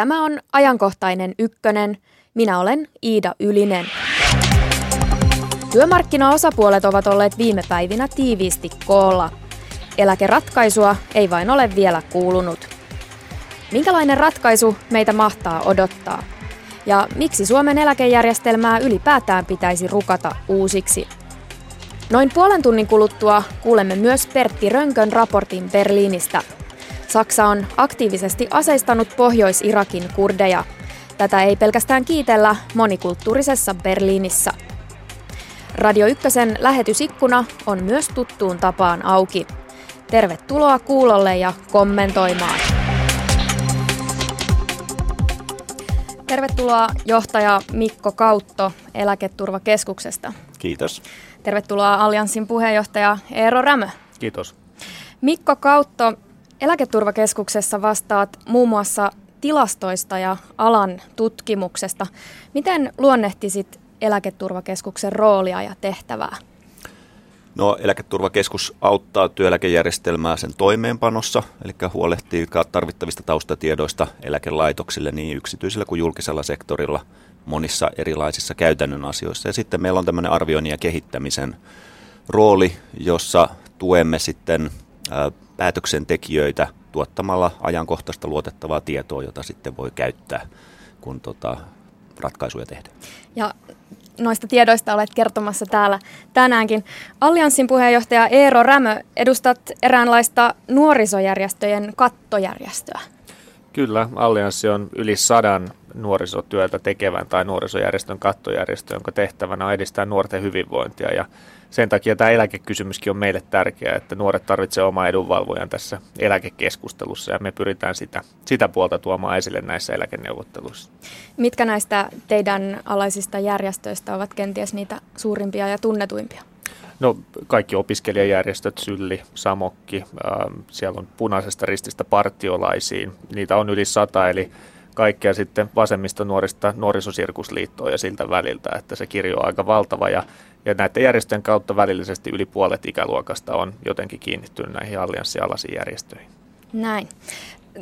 Tämä on ajankohtainen ykkönen. Minä olen Iida Ylinen. Työmarkkinaosapuolet ovat olleet viime päivinä tiiviisti koolla. Eläkeratkaisua ei vain ole vielä kuulunut. Minkälainen ratkaisu meitä mahtaa odottaa? Ja miksi Suomen eläkejärjestelmää ylipäätään pitäisi rukata uusiksi? Noin puolen tunnin kuluttua kuulemme myös Pertti Rönkön raportin Berliinistä. Saksa on aktiivisesti aseistanut Pohjois-Irakin kurdeja. Tätä ei pelkästään kiitellä monikulttuurisessa Berliinissä. Radio Ykkösen lähetysikkuna on myös tuttuun tapaan auki. Tervetuloa kuulolle ja kommentoimaan. Tervetuloa johtaja Mikko Kautto Eläketurvakeskuksesta. Kiitos. Tervetuloa Allianssin puheenjohtaja Eero Rämö. Kiitos. Mikko Kautto, Eläketurvakeskuksessa vastaat muun muassa tilastoista ja alan tutkimuksesta. Miten luonnehtisit Eläketurvakeskuksen roolia ja tehtävää? No, eläketurvakeskus auttaa työeläkejärjestelmää sen toimeenpanossa, eli huolehtii tarvittavista taustatiedoista eläkelaitoksille niin yksityisellä kuin julkisella sektorilla monissa erilaisissa käytännön asioissa. Ja sitten meillä on tämmöinen arvioinnin ja kehittämisen rooli, jossa tuemme sitten päätöksentekijöitä tuottamalla ajankohtaista luotettavaa tietoa, jota sitten voi käyttää, kun tota, ratkaisuja tehdään. Ja noista tiedoista olet kertomassa täällä tänäänkin. Allianssin puheenjohtaja Eero Rämö, edustat eräänlaista nuorisojärjestöjen kattojärjestöä. Kyllä, Allianssi on yli sadan nuorisotyötä tekevän tai nuorisojärjestön kattojärjestö, jonka tehtävänä on edistää nuorten hyvinvointia. Ja sen takia tämä eläkekysymyskin on meille tärkeä, että nuoret tarvitsevat oma edunvalvojan tässä eläkekeskustelussa ja me pyritään sitä, sitä puolta tuomaan esille näissä eläkeneuvotteluissa. Mitkä näistä teidän alaisista järjestöistä ovat kenties niitä suurimpia ja tunnetuimpia? No kaikki opiskelijajärjestöt, Sylli, Samokki, äh, siellä on punaisesta rististä partiolaisiin, niitä on yli sata, eli kaikkea sitten vasemmista nuorista nuorisosirkusliittoa ja siltä väliltä, että se kirjo on aika valtava ja, ja näiden järjestöjen kautta välillisesti yli puolet ikäluokasta on jotenkin kiinnittynyt näihin allianssialaisiin järjestöihin. Näin.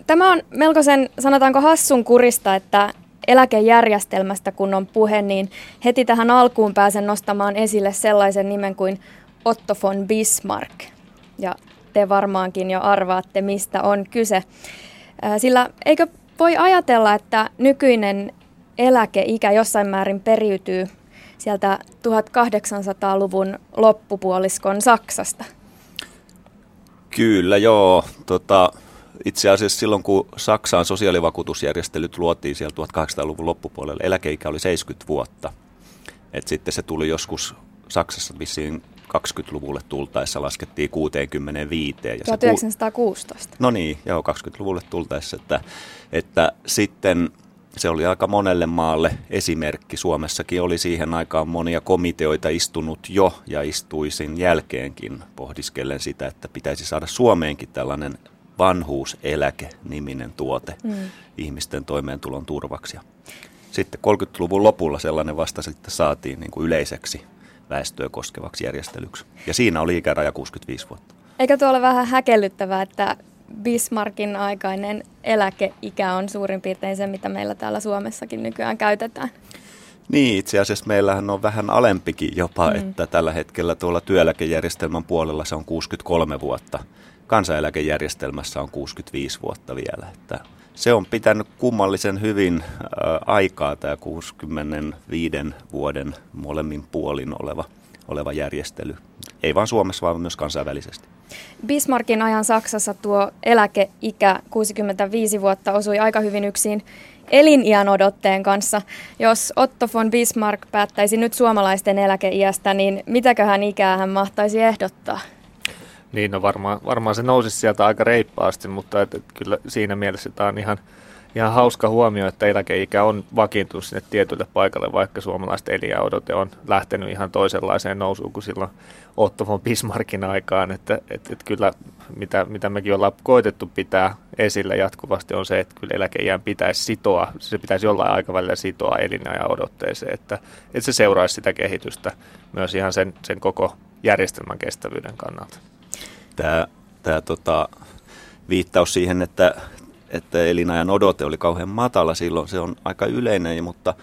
Tämä on melkoisen, sanotaanko hassun kurista, että eläkejärjestelmästä kun on puhe, niin heti tähän alkuun pääsen nostamaan esille sellaisen nimen kuin Otto von Bismarck. Ja te varmaankin jo arvaatte, mistä on kyse. Sillä eikö voi ajatella, että nykyinen eläkeikä jossain määrin periytyy sieltä 1800-luvun loppupuoliskon Saksasta? Kyllä, joo. Tota, itse asiassa silloin, kun Saksaan sosiaalivakuutusjärjestelyt luotiin siellä 1800-luvun loppupuolella, eläkeikä oli 70 vuotta. Et sitten se tuli joskus Saksassa vissiin 20-luvulle tultaessa laskettiin 65. Ja 1916. Se ku... No niin, joo, 20-luvulle tultaessa, että, että sitten se oli aika monelle maalle esimerkki. Suomessakin oli siihen aikaan monia komiteoita istunut jo ja istuisin jälkeenkin pohdiskellen sitä, että pitäisi saada Suomeenkin tällainen vanhuuseläke-niminen tuote mm. ihmisten toimeentulon turvaksi. Sitten 30-luvun lopulla sellainen vasta sitten saatiin niin kuin yleiseksi väestöä koskevaksi järjestelyksi. Ja siinä oli ikäraja 65 vuotta. Eikö tuo ole vähän häkellyttävää, että Bismarckin aikainen eläkeikä on suurin piirtein se, mitä meillä täällä Suomessakin nykyään käytetään? Niin, itse asiassa meillähän on vähän alempikin jopa, mm. että tällä hetkellä tuolla työeläkejärjestelmän puolella se on 63 vuotta. Kansaneläkejärjestelmässä on 65 vuotta vielä. Että se on pitänyt kummallisen hyvin aikaa tämä 65 vuoden molemmin puolin oleva, oleva järjestely. Ei vain Suomessa, vaan myös kansainvälisesti. Bismarckin ajan Saksassa tuo eläkeikä 65 vuotta osui aika hyvin yksin eliniän odotteen kanssa. Jos Otto von Bismarck päättäisi nyt suomalaisten eläkeiästä, niin mitäköhän ikää hän mahtaisi ehdottaa? Niin, no varmaan, varmaan se nousisi sieltä aika reippaasti, mutta et, et kyllä siinä mielessä tämä on ihan, ihan hauska huomio, että eläkeikä on vakiintunut sinne tietylle paikalle, vaikka suomalaiset odote on lähtenyt ihan toisenlaiseen nousuun kuin silloin Otto von Bismarckin aikaan. Että et, et kyllä mitä, mitä mekin ollaan koetettu pitää esillä jatkuvasti on se, että kyllä eläkeijän pitäisi sitoa, se pitäisi jollain aikavälillä sitoa elinajan odotteeseen, että, että se seuraisi sitä kehitystä myös ihan sen, sen koko järjestelmän kestävyyden kannalta tämä, tämä tota, viittaus siihen, että että elinajan odote oli kauhean matala silloin. Se on aika yleinen, mutta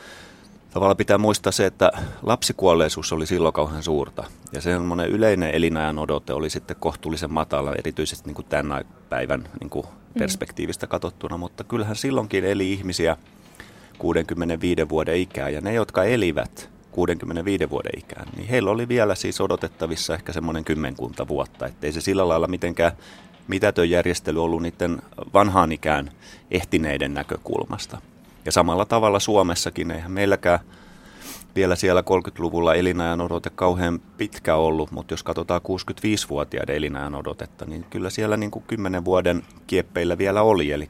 tavallaan pitää muistaa se, että lapsikuolleisuus oli silloin kauhean suurta. Ja se semmoinen yleinen elinajan odote oli sitten kohtuullisen matala, erityisesti niin kuin tämän päivän niin kuin mm. perspektiivistä katsottuna. Mutta kyllähän silloinkin eli ihmisiä 65 vuoden ikää, ja ne, jotka elivät 65 vuoden ikään, niin heillä oli vielä siis odotettavissa ehkä semmoinen kymmenkunta vuotta, ettei se sillä lailla mitenkään mitätön järjestely ollut niiden vanhaan ikään ehtineiden näkökulmasta. Ja samalla tavalla Suomessakin, eihän meilläkään vielä siellä 30-luvulla elinajan odote kauhean pitkä ollut, mutta jos katsotaan 65-vuotiaiden elinajan odotetta, niin kyllä siellä niin kuin 10 vuoden kieppeillä vielä oli, eli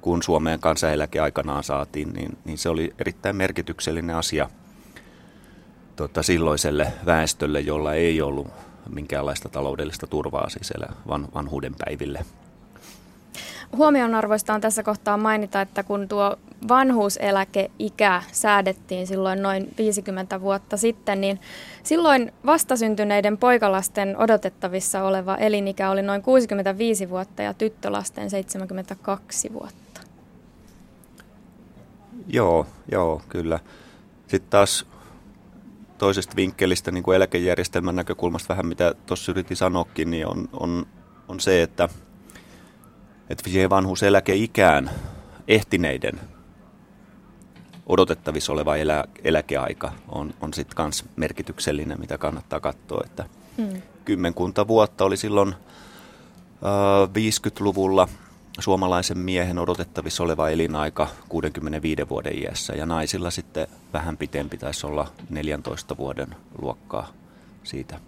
kun Suomeen kansaneläke aikanaan saatiin, niin, niin se oli erittäin merkityksellinen asia tota, silloiselle väestölle, jolla ei ollut minkäänlaista taloudellista turvaa siis van, vanhuuden päiville. Huomionarvoista on tässä kohtaa mainita, että kun tuo vanhuuseläkeikä säädettiin silloin noin 50 vuotta sitten, niin silloin vastasyntyneiden poikalasten odotettavissa oleva elinikä oli noin 65 vuotta ja tyttölasten 72 vuotta. Joo, joo, kyllä. Sitten taas toisesta vinkkelistä niin kuin eläkejärjestelmän näkökulmasta vähän mitä tuossa yritin sanoakin, niin on, on, on se, että, että siihen vanhuuseläkeikään ehtineiden odotettavissa oleva elä, eläkeaika on, on sitten myös merkityksellinen, mitä kannattaa katsoa. Että hmm. Kymmenkunta vuotta oli silloin äh, 50-luvulla suomalaisen miehen odotettavissa oleva elinaika 65 vuoden iässä ja naisilla sitten vähän pitempi taisi olla 14 vuoden luokkaa siitä.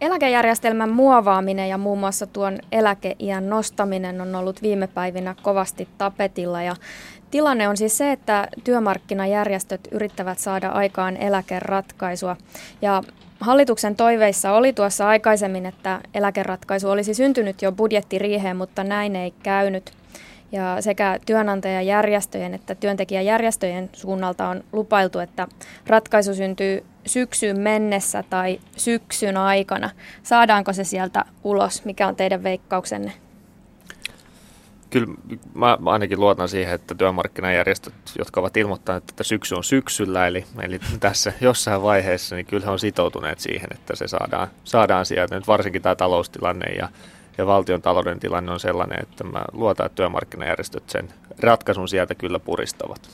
Eläkejärjestelmän muovaaminen ja muun muassa tuon eläkeiän nostaminen on ollut viime päivinä kovasti tapetilla ja tilanne on siis se, että työmarkkinajärjestöt yrittävät saada aikaan eläkeratkaisua ja Hallituksen toiveissa oli tuossa aikaisemmin, että eläkeratkaisu olisi syntynyt jo budjettiriiheen, mutta näin ei käynyt. Ja sekä työnantajajärjestöjen että työntekijäjärjestöjen suunnalta on lupailtu, että ratkaisu syntyy syksyyn mennessä tai syksyn aikana. Saadaanko se sieltä ulos? Mikä on teidän veikkauksenne? Kyllä mä, ainakin luotan siihen, että työmarkkinajärjestöt, jotka ovat ilmoittaneet, että syksy on syksyllä, eli, eli tässä jossain vaiheessa, niin kyllä he on sitoutuneet siihen, että se saadaan, saadaan sieltä. Nyt varsinkin tämä taloustilanne ja, ja valtion talouden tilanne on sellainen, että mä luotan, että työmarkkinajärjestöt sen ratkaisun sieltä kyllä puristavat.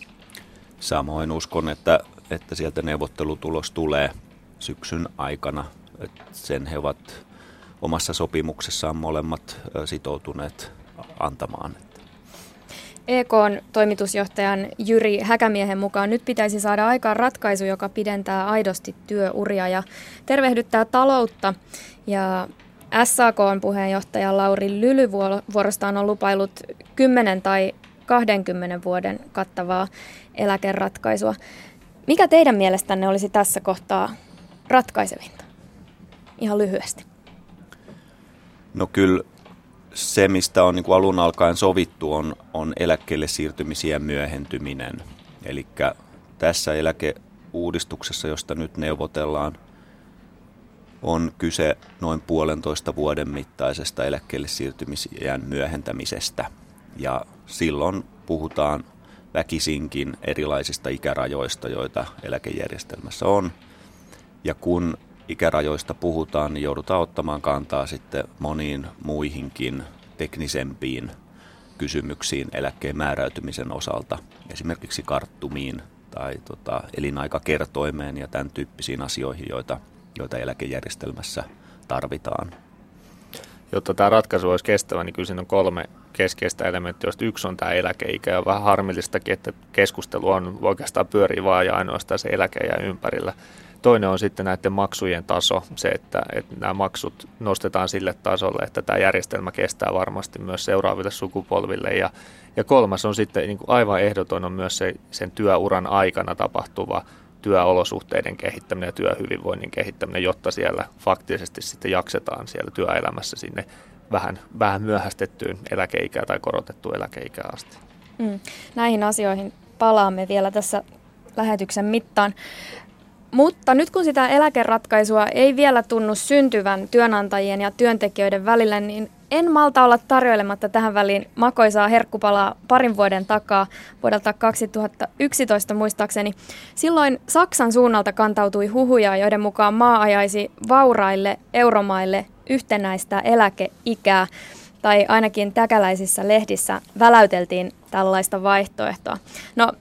Samoin uskon, että, että sieltä neuvottelutulos tulee syksyn aikana. Sen he ovat omassa sopimuksessaan molemmat sitoutuneet antamaan. EKn toimitusjohtajan Jyri Häkämiehen mukaan nyt pitäisi saada aikaan ratkaisu, joka pidentää aidosti työuria ja tervehdyttää taloutta. Ja SAKn puheenjohtaja Lauri Lyly vuorostaan on lupailut 10 tai 20 vuoden kattavaa eläkeratkaisua. Mikä teidän mielestänne olisi tässä kohtaa ratkaisevinta? Ihan lyhyesti. No kyllä se, mistä on niin kuin alun alkaen sovittu, on, on eläkkeelle siirtymisiä myöhentyminen. Eli tässä eläkeuudistuksessa, josta nyt neuvotellaan, on kyse noin puolentoista vuoden mittaisesta eläkkeelle siirtymisiän myöhentämisestä. Ja silloin puhutaan väkisinkin erilaisista ikärajoista, joita eläkejärjestelmässä on. Ja kun ikärajoista puhutaan, niin joudutaan ottamaan kantaa sitten moniin muihinkin teknisempiin kysymyksiin eläkkeen määräytymisen osalta, esimerkiksi karttumiin tai tota, elinaikakertoimeen ja tämän tyyppisiin asioihin, joita, joita eläkejärjestelmässä tarvitaan. Jotta tämä ratkaisu olisi kestävä, niin kyllä siinä on kolme keskeistä elementtiä, joista yksi on tämä eläkeikä ja vähän harmillistakin, että keskustelu on oikeastaan pyörii vaan ja ainoastaan se eläkeiän ympärillä. Toinen on sitten näiden maksujen taso, se, että, että nämä maksut nostetaan sille tasolle, että tämä järjestelmä kestää varmasti myös seuraaville sukupolville. Ja, ja kolmas on sitten niin kuin aivan ehdoton on myös se, sen työuran aikana tapahtuva työolosuhteiden kehittäminen ja työhyvinvoinnin kehittäminen, jotta siellä faktisesti sitten jaksetaan siellä työelämässä sinne vähän, vähän myöhästettyyn eläkeikään tai korotettuun eläkeikään asti. Mm. Näihin asioihin palaamme vielä tässä lähetyksen mittaan. Mutta nyt kun sitä eläkeratkaisua ei vielä tunnu syntyvän työnantajien ja työntekijöiden välillä, niin en malta olla tarjoilematta tähän väliin makoisaa herkkupalaa parin vuoden takaa, vuodelta 2011 muistaakseni. Silloin Saksan suunnalta kantautui huhuja, joiden mukaan maa ajaisi vauraille euromaille yhtenäistä eläkeikää, tai ainakin täkäläisissä lehdissä väläyteltiin tällaista vaihtoehtoa. No,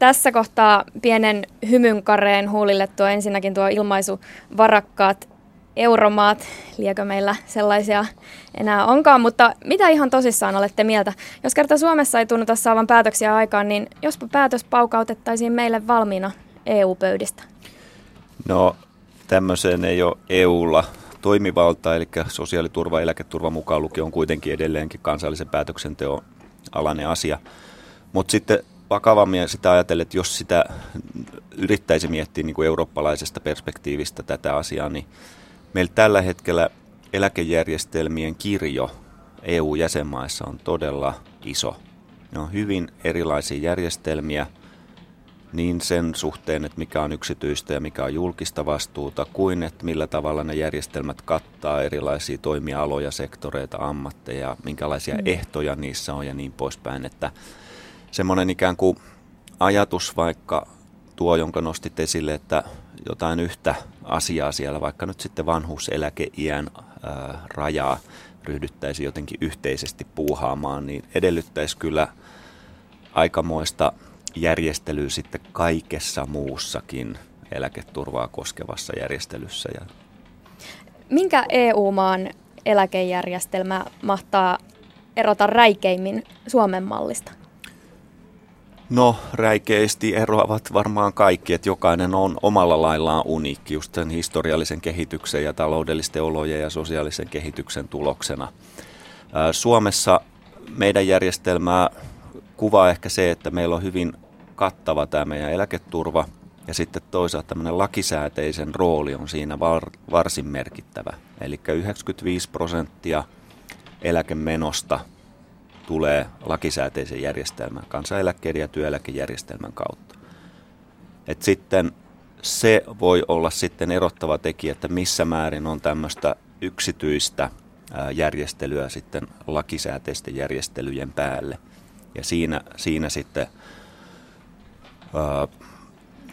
tässä kohtaa pienen hymynkareen huulille tuo ensinnäkin tuo ilmaisu varakkaat euromaat, liekö meillä sellaisia enää onkaan, mutta mitä ihan tosissaan olette mieltä? Jos kerta Suomessa ei tunnuta saavan päätöksiä aikaan, niin jospa päätös paukautettaisiin meille valmiina EU-pöydistä? No tämmöiseen ei ole EUlla toimivalta, eli sosiaaliturva ja eläketurva mukaan lukien on kuitenkin edelleenkin kansallisen päätöksenteon alainen asia. Mutta sitten vakavammin sitä ajatellen, että jos sitä yrittäisi miettiä niin kuin eurooppalaisesta perspektiivistä tätä asiaa, niin Meillä tällä hetkellä eläkejärjestelmien kirjo EU-jäsenmaissa on todella iso. Ne on hyvin erilaisia järjestelmiä niin sen suhteen, että mikä on yksityistä ja mikä on julkista vastuuta, kuin että millä tavalla ne järjestelmät kattaa erilaisia toimialoja, sektoreita, ammatteja, minkälaisia mm. ehtoja niissä on ja niin poispäin. Että semmoinen ikään kuin ajatus vaikka tuo, jonka nostit esille, että jotain yhtä asiaa siellä, vaikka nyt sitten vanhuuseläkeiän ää, rajaa ryhdyttäisiin jotenkin yhteisesti puuhaamaan, niin edellyttäisi kyllä aikamoista järjestelyä sitten kaikessa muussakin eläketurvaa koskevassa järjestelyssä. Minkä EU-maan eläkejärjestelmä mahtaa erota räikeimmin Suomen mallista? No räikeästi eroavat varmaan kaikki, että jokainen on omalla laillaan uniikki just sen historiallisen kehityksen ja taloudellisten olojen ja sosiaalisen kehityksen tuloksena. Suomessa meidän järjestelmää kuvaa ehkä se, että meillä on hyvin kattava tämä meidän eläketurva ja sitten toisaalta tämmöinen lakisääteisen rooli on siinä var, varsin merkittävä. Eli 95 prosenttia eläkemenosta tulee lakisääteisen järjestelmän, kansaneläkkeiden ja työeläkejärjestelmän kautta. Et sitten se voi olla sitten erottava tekijä, että missä määrin on tämmöistä yksityistä järjestelyä sitten lakisääteisten järjestelyjen päälle. Ja siinä, siinä sitten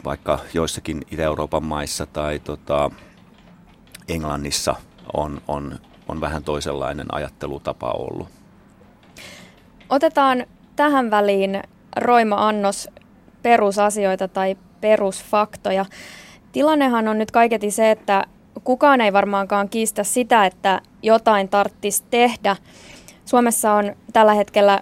vaikka joissakin Itä-Euroopan maissa tai tota, Englannissa on, on, on vähän toisenlainen ajattelutapa ollut. Otetaan tähän väliin roima annos perusasioita tai perusfaktoja. Tilannehan on nyt kaiketi se, että kukaan ei varmaankaan kiistä sitä, että jotain tarttisi tehdä. Suomessa on tällä hetkellä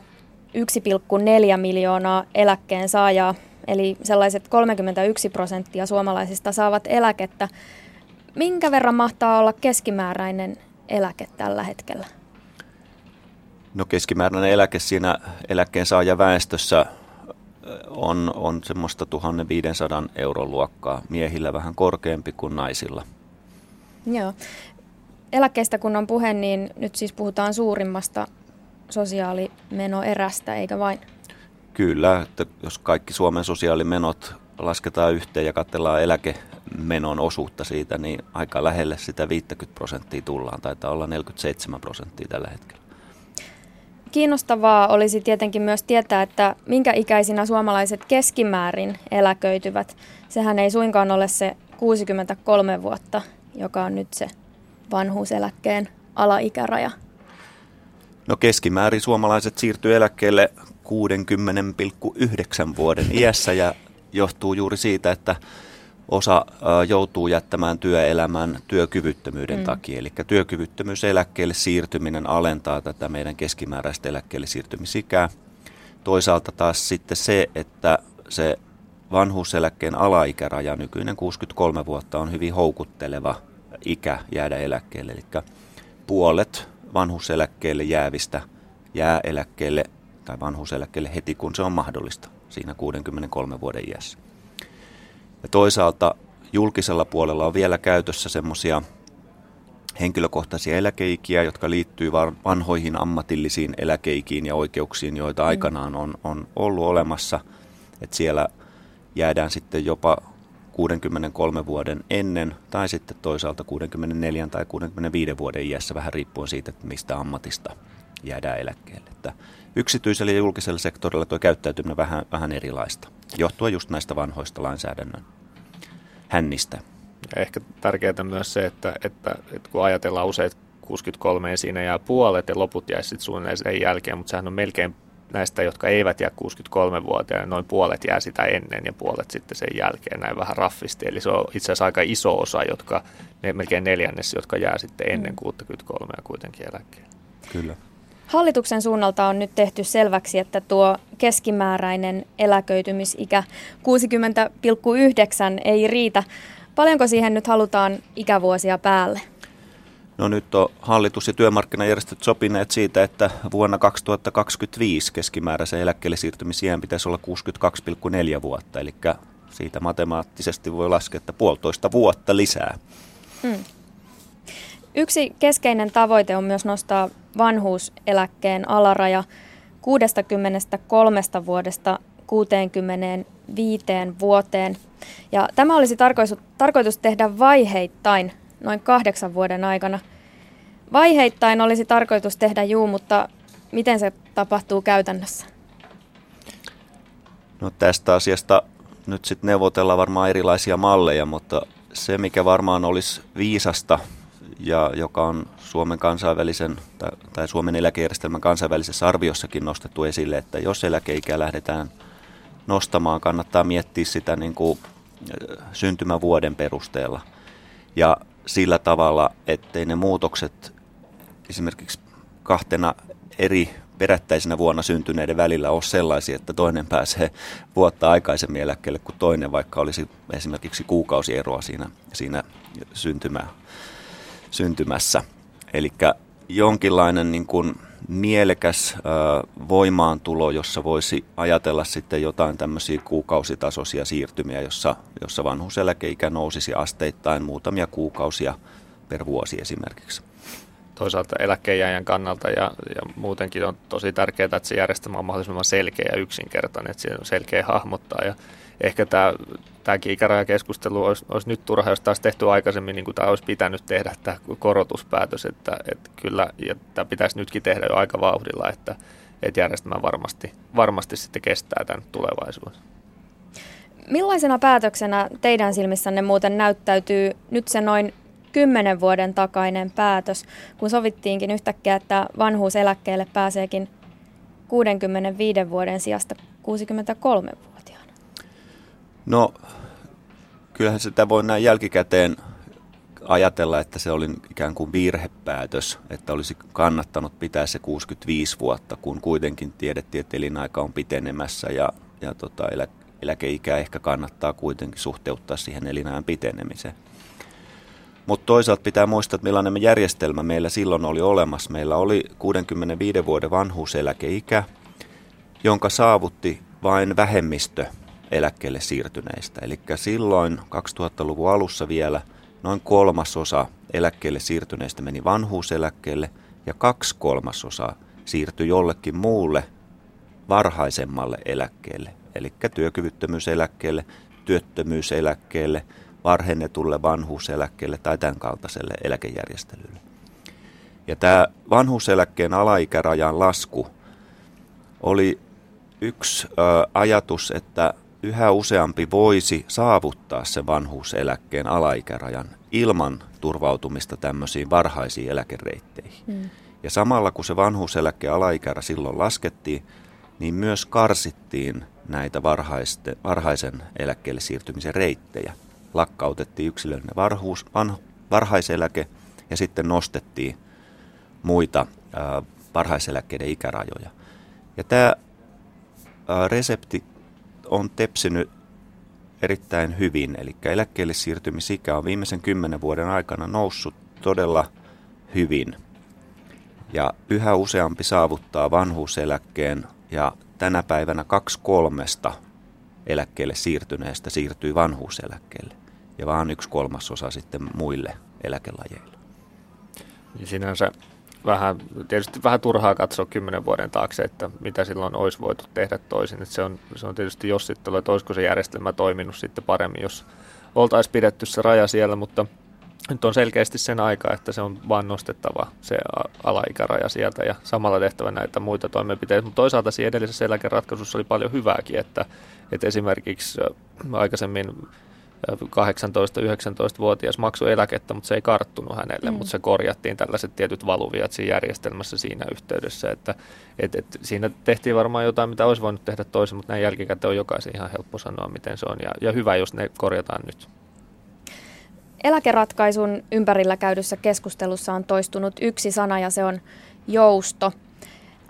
1,4 miljoonaa eläkkeen saajaa, eli sellaiset 31 prosenttia suomalaisista saavat eläkettä. Minkä verran mahtaa olla keskimääräinen eläke tällä hetkellä? No keskimääräinen eläke siinä eläkkeen saaja väestössä on, on semmoista 1500 euron luokkaa, miehillä vähän korkeampi kuin naisilla. Joo. Eläkkeestä kun on puhe, niin nyt siis puhutaan suurimmasta sosiaalimenoerästä, eikä vain? Kyllä, että jos kaikki Suomen sosiaalimenot lasketaan yhteen ja katsellaan eläkemenon osuutta siitä, niin aika lähelle sitä 50 prosenttia tullaan. Taitaa olla 47 prosenttia tällä hetkellä. Kiinnostavaa olisi tietenkin myös tietää, että minkä ikäisinä suomalaiset keskimäärin eläköityvät. Sehän ei suinkaan ole se 63 vuotta, joka on nyt se vanhuuseläkkeen alaikäraja. No keskimäärin suomalaiset siirtyy eläkkeelle 60,9 vuoden iässä ja johtuu juuri siitä, että osa joutuu jättämään työelämän työkyvyttömyyden mm. takia. Eli työkyvyttömyyseläkkeelle siirtyminen alentaa tätä meidän keskimääräistä eläkkeelle siirtymisikää. Toisaalta taas sitten se, että se vanhuuseläkkeen alaikäraja, nykyinen 63 vuotta, on hyvin houkutteleva ikä jäädä eläkkeelle. Eli puolet vanhuuseläkkeelle jäävistä jää eläkkeelle tai vanhuuseläkkeelle heti, kun se on mahdollista siinä 63 vuoden iässä. Ja toisaalta julkisella puolella on vielä käytössä semmoisia henkilökohtaisia eläkeikiä, jotka liittyy vanhoihin ammatillisiin eläkeikiin ja oikeuksiin, joita mm. aikanaan on, on ollut olemassa. Että siellä jäädään sitten jopa 63 vuoden ennen tai sitten toisaalta 64 tai 65 vuoden iässä vähän riippuen siitä, että mistä ammatista jäädään eläkkeelle. Että yksityisellä ja julkisella sektorilla tuo käyttäytyminen vähän, vähän erilaista, johtuen just näistä vanhoista lainsäädännön hännistä. Ja ehkä tärkeää myös se, että, että, että kun ajatellaan usein, että 63 ja siinä jää puolet ja loput jäisi sitten suunnilleen sen jälkeen, mutta sehän on melkein näistä, jotka eivät jää 63-vuotiaana, noin puolet jää sitä ennen ja puolet sitten sen jälkeen, näin vähän raffisti. Eli se on itse asiassa aika iso osa, jotka, melkein neljännes, jotka jää sitten ennen 63 ja kuitenkin eläkkeelle. Kyllä. Hallituksen suunnalta on nyt tehty selväksi, että tuo keskimääräinen eläköitymisikä 60,9 ei riitä. Paljonko siihen nyt halutaan ikävuosia päälle? No nyt on hallitus ja työmarkkinajärjestöt sopineet siitä, että vuonna 2025 keskimääräisen eläkkeelle siirtymisiän pitäisi olla 62,4 vuotta, eli siitä matemaattisesti voi laskea, että puolitoista vuotta lisää. Hmm. Yksi keskeinen tavoite on myös nostaa vanhuuseläkkeen alaraja 63 vuodesta 65 vuoteen. Ja tämä olisi tarkoitus tehdä vaiheittain noin kahdeksan vuoden aikana. Vaiheittain olisi tarkoitus tehdä juu, mutta miten se tapahtuu käytännössä? No tästä asiasta nyt sitten neuvotellaan varmaan erilaisia malleja, mutta se mikä varmaan olisi viisasta ja joka on Suomen kansainvälisen tai, tai Suomen eläkejärjestelmän kansainvälisessä arviossakin nostettu esille, että jos eläkeikää lähdetään nostamaan, kannattaa miettiä sitä niin kuin syntymävuoden perusteella. Ja sillä tavalla, ettei ne muutokset esimerkiksi kahtena eri perättäisenä vuonna syntyneiden välillä ole sellaisia, että toinen pääsee vuotta aikaisemmin eläkkeelle kuin toinen, vaikka olisi esimerkiksi kuukausieroa siinä, siinä syntymä, syntymässä. Eli jonkinlainen niin kuin mielekäs voimaantulo, jossa voisi ajatella sitten jotain tämmöisiä kuukausitasoisia siirtymiä, jossa, jossa vanhuuseläkeikä nousisi asteittain muutamia kuukausia per vuosi esimerkiksi. Toisaalta eläkkeijäjän kannalta ja, ja muutenkin on tosi tärkeää, että se järjestelmä on mahdollisimman selkeä ja yksinkertainen, että se on selkeä hahmottaa ja ehkä tämä, tämäkin ikärajakeskustelu olisi, olisi nyt turha, jos taas tehty aikaisemmin, niin kuin tämä olisi pitänyt tehdä tämä korotuspäätös, että, että kyllä, ja tämä pitäisi nytkin tehdä jo aika vauhdilla, että, että järjestelmä varmasti, varmasti sitten kestää tämän tulevaisuuden. Millaisena päätöksenä teidän silmissänne muuten näyttäytyy nyt se noin kymmenen vuoden takainen päätös, kun sovittiinkin yhtäkkiä, että vanhuuseläkkeelle pääseekin 65 vuoden sijasta 63 vuotta? No, kyllähän sitä voi näin jälkikäteen ajatella, että se oli ikään kuin virhepäätös, että olisi kannattanut pitää se 65 vuotta, kun kuitenkin tiedettiin, että elinaika on pitenemässä ja, ja tota, elä, eläkeikä ehkä kannattaa kuitenkin suhteuttaa siihen elinajan pitenemiseen. Mutta toisaalta pitää muistaa, että millainen järjestelmä meillä silloin oli olemassa. Meillä oli 65 vuoden vanhuuseläkeikä, jonka saavutti vain vähemmistö eläkkeelle siirtyneistä. Eli silloin 2000-luvun alussa vielä noin kolmasosa eläkkeelle siirtyneistä meni vanhuuseläkkeelle ja kaksi kolmasosaa siirtyi jollekin muulle varhaisemmalle eläkkeelle, eli työkyvyttömyyseläkkeelle, työttömyyseläkkeelle, varhennetulle vanhuuseläkkeelle tai tämän kaltaiselle eläkejärjestelylle. Ja tämä vanhuuseläkkeen alaikärajan lasku oli yksi ö, ajatus, että yhä useampi voisi saavuttaa sen vanhuuseläkkeen alaikärajan ilman turvautumista tämmöisiin varhaisiin eläkereitteihin. Mm. Ja samalla kun se vanhuuseläkkeen alaikärä silloin laskettiin, niin myös karsittiin näitä varhaiste, varhaisen eläkkeelle siirtymisen reittejä. Lakkautettiin yksilöllinen varhuus, van, varhaiseläke ja sitten nostettiin muita ää, varhaiseläkkeiden ikärajoja. Ja tämä ää, resepti on tepsinyt erittäin hyvin, eli eläkkeelle siirtymisikä on viimeisen kymmenen vuoden aikana noussut todella hyvin. Ja yhä useampi saavuttaa vanhuuseläkkeen ja tänä päivänä kaksi kolmesta eläkkeelle siirtyneestä siirtyy vanhuuseläkkeelle ja vaan yksi kolmasosa sitten muille eläkelajeille. Sinänsä vähän, tietysti vähän turhaa katsoa kymmenen vuoden taakse, että mitä silloin olisi voitu tehdä toisin. Että se, on, se on tietysti jos sitten että olisiko se järjestelmä toiminut sitten paremmin, jos oltaisiin pidetty se raja siellä, mutta nyt on selkeästi sen aika, että se on vaan nostettava se alaikäraja sieltä ja samalla tehtävä näitä muita toimenpiteitä. Mutta toisaalta siinä edellisessä eläkeratkaisussa oli paljon hyvääkin, että, että esimerkiksi aikaisemmin 18-19-vuotias maksoi eläkettä, mutta se ei karttunut hänelle, mm. mutta se korjattiin tällaiset tietyt valuviat siinä järjestelmässä siinä yhteydessä, että et, et, siinä tehtiin varmaan jotain, mitä olisi voinut tehdä toisin, mutta näin jälkikäteen on jokaisen ihan helppo sanoa, miten se on, ja, ja hyvä, jos ne korjataan nyt. Eläkeratkaisun ympärillä käydyssä keskustelussa on toistunut yksi sana, ja se on jousto.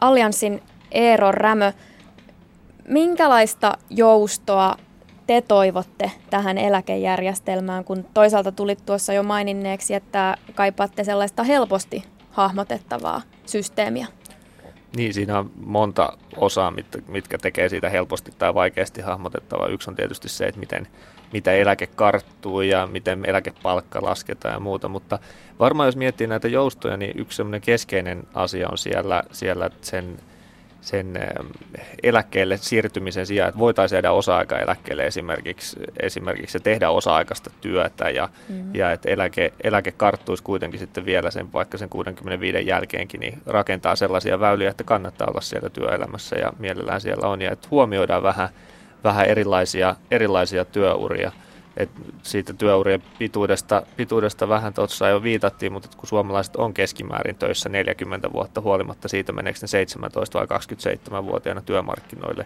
Allianssin Eero Rämö, minkälaista joustoa te toivotte tähän eläkejärjestelmään, kun toisaalta tulit tuossa jo maininneeksi, että kaipaatte sellaista helposti hahmotettavaa systeemiä? Niin, siinä on monta osaa, mitkä tekee siitä helposti tai vaikeasti hahmotettavaa. Yksi on tietysti se, että miten, mitä eläke karttuu ja miten eläkepalkka lasketaan ja muuta, mutta varmaan jos miettii näitä joustoja, niin yksi keskeinen asia on siellä, siellä sen sen ähm, eläkkeelle siirtymisen sijaan, että voitaisiin jäädä osa-aikaeläkkeelle esimerkiksi, esimerkiksi ja tehdä osa-aikaista työtä ja, mm-hmm. ja että eläke, eläke karttuisi kuitenkin sitten vielä sen vaikka sen 65 jälkeenkin, niin rakentaa sellaisia väyliä, että kannattaa olla siellä työelämässä ja mielellään siellä on ja että huomioidaan vähän, vähän erilaisia, erilaisia työuria – et siitä työurien pituudesta, pituudesta vähän tuossa jo viitattiin, mutta kun suomalaiset on keskimäärin töissä 40 vuotta huolimatta siitä, meneekö ne 17 vai 27-vuotiaana työmarkkinoille.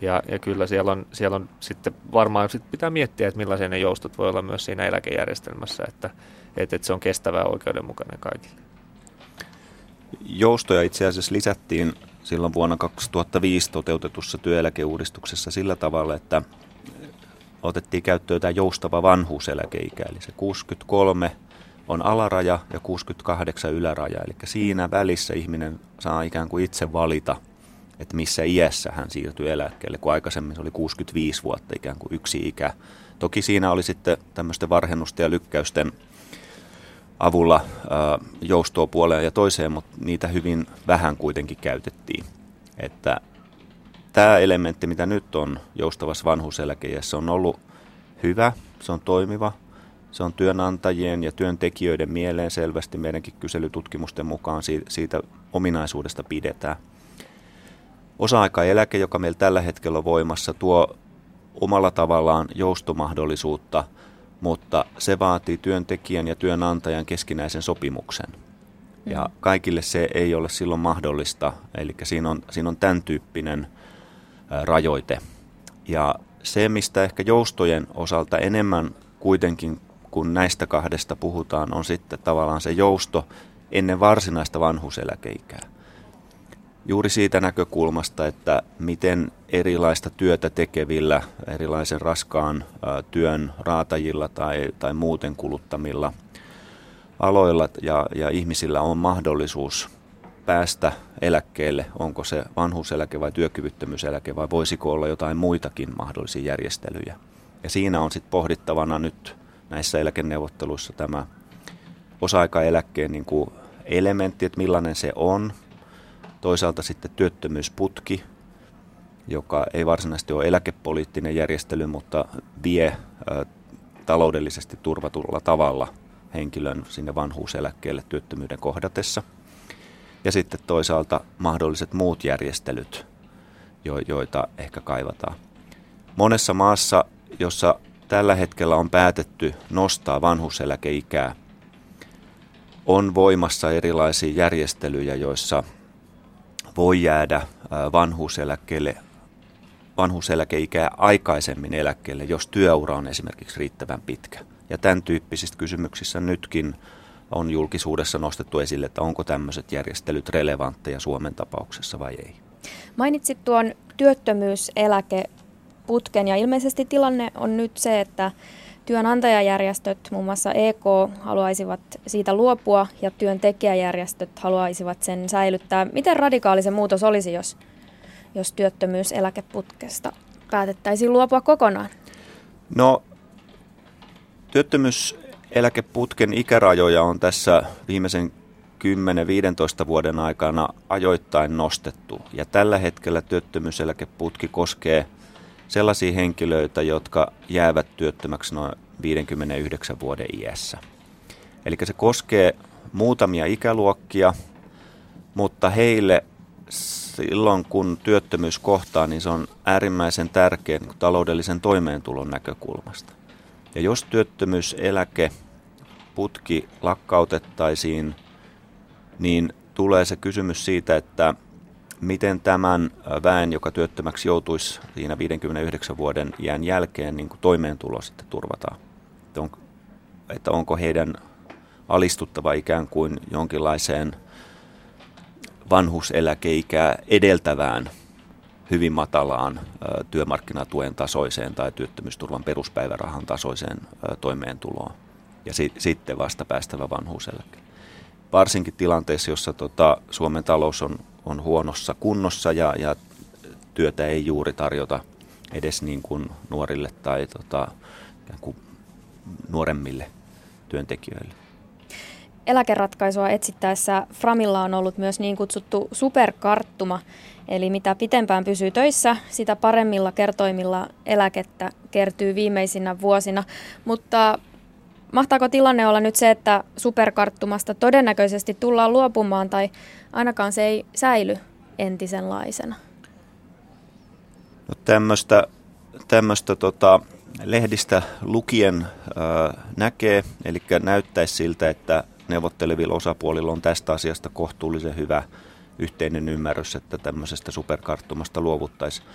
Ja, ja kyllä siellä on, siellä on sitten varmaan sit pitää miettiä, että millaisia ne joustot voi olla myös siinä eläkejärjestelmässä, että, että, että se on kestävä ja oikeudenmukainen kaikille. Joustoja itse asiassa lisättiin silloin vuonna 2005 toteutetussa työeläkeuudistuksessa sillä tavalla, että otettiin käyttöön tämä joustava vanhuuseläkeikä, eli se 63 on alaraja ja 68 yläraja, eli siinä välissä ihminen saa ikään kuin itse valita, että missä iässä hän siirtyy eläkkeelle, kun aikaisemmin se oli 65 vuotta ikään kuin yksi ikä. Toki siinä oli sitten tämmöisten varhennusten ja lykkäysten avulla joustoa puoleen ja toiseen, mutta niitä hyvin vähän kuitenkin käytettiin. Että tämä elementti, mitä nyt on joustavassa vanhuuseläkeiässä, on ollut hyvä, se on toimiva, se on työnantajien ja työntekijöiden mieleen selvästi meidänkin kyselytutkimusten mukaan siitä ominaisuudesta pidetään. Osa-aikaeläke, joka meillä tällä hetkellä on voimassa, tuo omalla tavallaan joustomahdollisuutta, mutta se vaatii työntekijän ja työnantajan keskinäisen sopimuksen. Ja mm. kaikille se ei ole silloin mahdollista, eli siinä on, siinä on tämän tyyppinen – rajoite. Ja se, mistä ehkä joustojen osalta enemmän kuitenkin, kun näistä kahdesta puhutaan, on sitten tavallaan se jousto ennen varsinaista vanhuseläkeikää. Juuri siitä näkökulmasta, että miten erilaista työtä tekevillä, erilaisen raskaan työn raatajilla tai, tai muuten kuluttamilla aloilla ja, ja ihmisillä on mahdollisuus päästä eläkkeelle, onko se vanhuuseläke vai työkyvyttömyyseläke vai voisiko olla jotain muitakin mahdollisia järjestelyjä. Ja siinä on sitten pohdittavana nyt näissä eläkeneuvotteluissa tämä osa-aikaeläkkeen niin kuin elementti, että millainen se on. Toisaalta sitten työttömyysputki, joka ei varsinaisesti ole eläkepoliittinen järjestely, mutta vie ä, taloudellisesti turvatulla tavalla henkilön sinne vanhuuseläkkeelle työttömyyden kohdatessa – ja sitten toisaalta mahdolliset muut järjestelyt, joita ehkä kaivataan. Monessa maassa, jossa tällä hetkellä on päätetty nostaa vanhuseläkeikää, on voimassa erilaisia järjestelyjä, joissa voi jäädä vanhuuseläkkeelle vanhuuseläkeikää aikaisemmin eläkkeelle, jos työura on esimerkiksi riittävän pitkä. Ja tämän tyyppisistä kysymyksissä nytkin on julkisuudessa nostettu esille, että onko tämmöiset järjestelyt relevantteja Suomen tapauksessa vai ei. Mainitsit tuon työttömyyseläkeputken ja ilmeisesti tilanne on nyt se, että työnantajajärjestöt, muun muassa EK, haluaisivat siitä luopua ja työntekijäjärjestöt haluaisivat sen säilyttää. Miten radikaali se muutos olisi, jos, jos työttömyyseläkeputkesta päätettäisiin luopua kokonaan? No, työttömyys eläkeputken ikärajoja on tässä viimeisen 10-15 vuoden aikana ajoittain nostettu. Ja tällä hetkellä työttömyyseläkeputki koskee sellaisia henkilöitä, jotka jäävät työttömäksi noin 59 vuoden iässä. Eli se koskee muutamia ikäluokkia, mutta heille silloin kun työttömyys kohtaa, niin se on äärimmäisen tärkeä niin taloudellisen toimeentulon näkökulmasta. Ja jos työttömyyseläke putki lakkautettaisiin, niin tulee se kysymys siitä, että miten tämän väen, joka työttömäksi joutuisi siinä 59 vuoden iän jälkeen, niin kuin toimeentulo sitten turvataan. Että, on, että onko heidän alistuttava ikään kuin jonkinlaiseen vanhuseläkeikää edeltävään hyvin matalaan työmarkkinatuen tasoiseen tai työttömyysturvan peruspäivärahan tasoiseen toimeentuloon ja si- sitten vasta päästävä vanhuuseläke. Varsinkin tilanteessa, jossa tota, Suomen talous on, on huonossa kunnossa ja, ja työtä ei juuri tarjota edes niin kuin nuorille tai tota, kuin nuoremmille työntekijöille. Eläkeratkaisua etsittäessä Framilla on ollut myös niin kutsuttu superkarttuma, eli mitä pitempään pysyy töissä, sitä paremmilla kertoimilla eläkettä kertyy viimeisinä vuosina. Mutta mahtaako tilanne olla nyt se, että superkarttumasta todennäköisesti tullaan luopumaan tai ainakaan se ei säily entisenlaisena? No tämmöistä, tämmöistä tota, lehdistä lukien äh, näkee, eli näyttäisi siltä, että neuvottelevilla osapuolilla on tästä asiasta kohtuullisen hyvä yhteinen ymmärrys, että tämmöisestä superkarttumasta luovuttaisiin.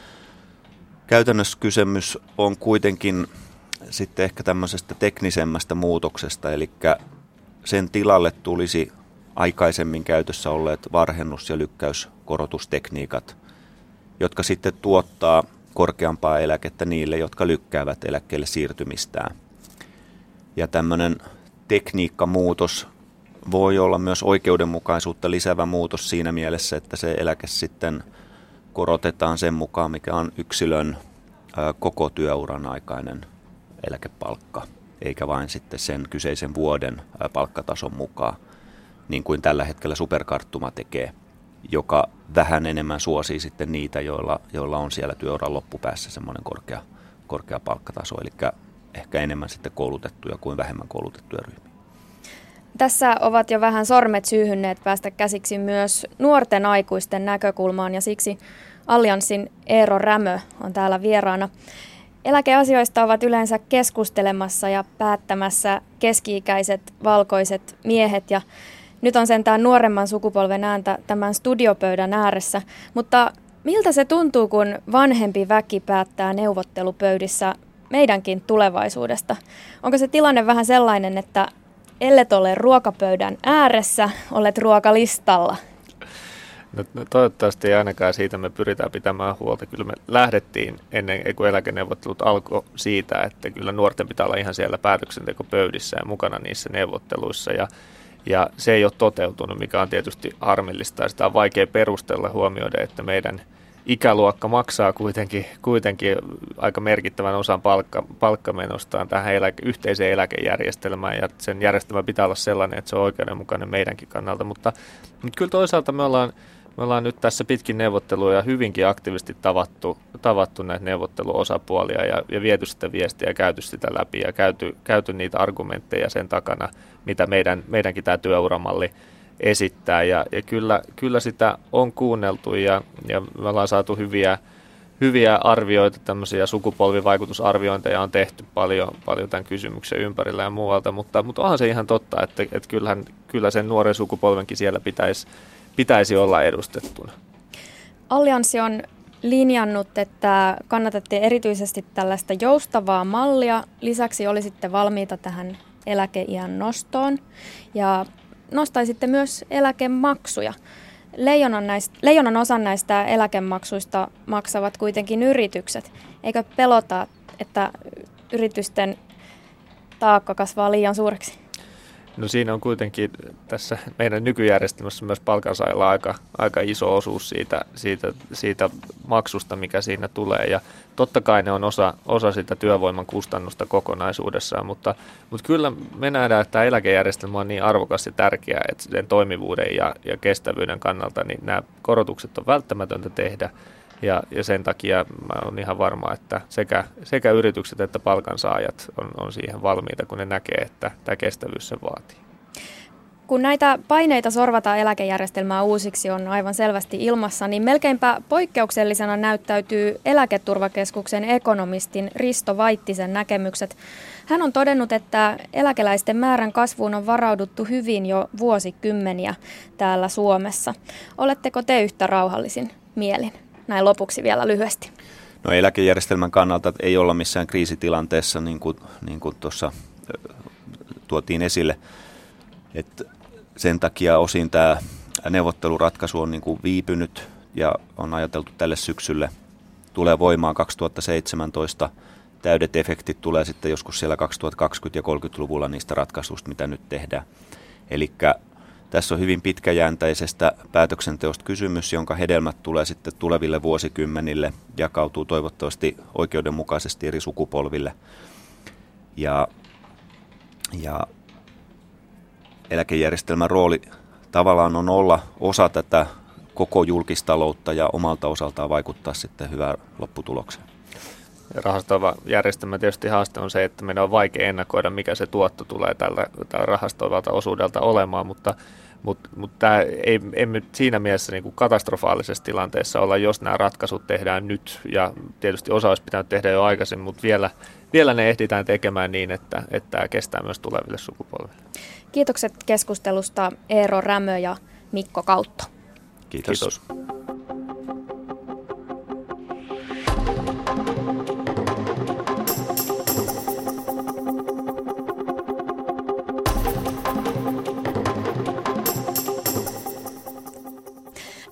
Käytännössä kysymys on kuitenkin sitten ehkä tämmöisestä teknisemmästä muutoksesta, eli sen tilalle tulisi aikaisemmin käytössä olleet varhennus- ja lykkäyskorotustekniikat, jotka sitten tuottaa korkeampaa eläkettä niille, jotka lykkäävät eläkkeelle siirtymistään. Ja tämmöinen tekniikkamuutos voi olla myös oikeudenmukaisuutta lisäävä muutos siinä mielessä, että se eläke sitten korotetaan sen mukaan, mikä on yksilön koko työuran aikainen eläkepalkka, eikä vain sitten sen kyseisen vuoden palkkatason mukaan, niin kuin tällä hetkellä superkarttuma tekee, joka vähän enemmän suosii sitten niitä, joilla, joilla on siellä työuran loppupäässä semmoinen korkea, korkea palkkataso, eli ehkä enemmän sitten koulutettuja kuin vähemmän koulutettuja ryhmiä. Tässä ovat jo vähän sormet syyhynneet päästä käsiksi myös nuorten aikuisten näkökulmaan ja siksi Allianssin Eero Rämö on täällä vieraana. Eläkeasioista ovat yleensä keskustelemassa ja päättämässä keski-ikäiset valkoiset miehet ja nyt on sentään nuoremman sukupolven ääntä tämän studiopöydän ääressä, mutta miltä se tuntuu, kun vanhempi väki päättää neuvottelupöydissä meidänkin tulevaisuudesta? Onko se tilanne vähän sellainen, että ellet ole ruokapöydän ääressä, olet ruokalistalla? No, no toivottavasti ainakaan siitä me pyritään pitämään huolta. Kyllä me lähdettiin ennen kuin eläkeneuvottelut alkoi siitä, että kyllä nuorten pitää olla ihan siellä päätöksentekopöydissä ja mukana niissä neuvotteluissa. Ja, ja se ei ole toteutunut, mikä on tietysti harmillista ja sitä on vaikea perustella huomioida, että meidän – ikäluokka maksaa kuitenkin, kuitenkin aika merkittävän osan palkka, palkkamenostaan tähän eläke, yhteiseen eläkejärjestelmään ja sen järjestelmä pitää olla sellainen, että se on oikeudenmukainen meidänkin kannalta, mutta, mutta kyllä toisaalta me ollaan, me ollaan nyt tässä pitkin neuvotteluja hyvinkin aktiivisesti tavattu, tavattu näitä neuvotteluosapuolia ja, ja viety sitä viestiä ja käyty sitä läpi ja käyty, käyty niitä argumentteja sen takana, mitä meidän, meidänkin tämä työuramalli esittää. Ja, ja kyllä, kyllä sitä on kuunneltu ja, ja me ollaan saatu hyviä, hyviä arvioita, tämmöisiä sukupolvivaikutusarviointeja on tehty paljon, paljon tämän kysymyksen ympärillä ja muualta, mutta, mutta onhan se ihan totta, että, että kyllähän, kyllä sen nuoren sukupolvenkin siellä pitäisi, pitäisi olla edustettuna. Allianssi on linjannut, että kannatatte erityisesti tällaista joustavaa mallia. Lisäksi olisitte valmiita tähän eläkeiän nostoon. Ja nostaisitte myös eläkemaksuja. Leijonan, näistä, leijonan osan näistä eläkemaksuista maksavat kuitenkin yritykset. Eikö pelota, että yritysten taakka kasvaa liian suureksi? No siinä on kuitenkin tässä meidän nykyjärjestelmässä myös palkansaajalla aika, aika iso osuus siitä, siitä, siitä maksusta, mikä siinä tulee. Ja totta kai ne on osa, osa sitä työvoiman kustannusta kokonaisuudessaan, mutta, mutta kyllä me nähdään, että tämä eläkejärjestelmä on niin arvokas ja tärkeä, että sen toimivuuden ja, ja kestävyyden kannalta niin nämä korotukset on välttämätöntä tehdä. Ja, ja sen takia mä olen ihan varma, että sekä, sekä yritykset että palkansaajat on, on siihen valmiita, kun ne näkee, että tämä kestävyys se vaatii. Kun näitä paineita sorvata eläkejärjestelmää uusiksi on aivan selvästi ilmassa, niin melkeinpä poikkeuksellisena näyttäytyy Eläketurvakeskuksen ekonomistin Risto Vaittisen näkemykset. Hän on todennut, että eläkeläisten määrän kasvuun on varauduttu hyvin jo vuosikymmeniä täällä Suomessa. Oletteko te yhtä rauhallisin mielin? Näin lopuksi vielä lyhyesti. No eläkejärjestelmän kannalta ei olla missään kriisitilanteessa, niin kuin, niin kuin tuossa tuotiin esille. että sen takia osin tämä neuvotteluratkaisu on niin kuin viipynyt ja on ajateltu tälle syksylle. Tulee voimaan 2017. Täydet efektit tulee sitten joskus siellä 2020- ja 30-luvulla niistä ratkaisuista, mitä nyt tehdään. Eli tässä on hyvin pitkäjänteisestä päätöksenteosta kysymys, jonka hedelmät tulee sitten tuleville vuosikymmenille, jakautuu toivottavasti oikeudenmukaisesti eri sukupolville. Ja, ja eläkejärjestelmän rooli tavallaan on olla osa tätä koko julkistaloutta ja omalta osaltaan vaikuttaa sitten hyvään lopputulokseen. Rahastoiva järjestelmä tietysti haaste on se, että meidän on vaikea ennakoida, mikä se tuotto tulee tällä, tällä rahastoivalta osuudelta olemaan, mutta mutta mut tämä ei, emme siinä mielessä niin kuin katastrofaalisessa tilanteessa olla, jos nämä ratkaisut tehdään nyt. Ja tietysti osa olisi pitänyt tehdä jo aikaisemmin, mutta vielä, vielä ne ehditään tekemään niin, että, että tämä kestää myös tuleville sukupolville. Kiitokset keskustelusta Eero Rämö ja Mikko Kautto. Kiitos. Kiitos.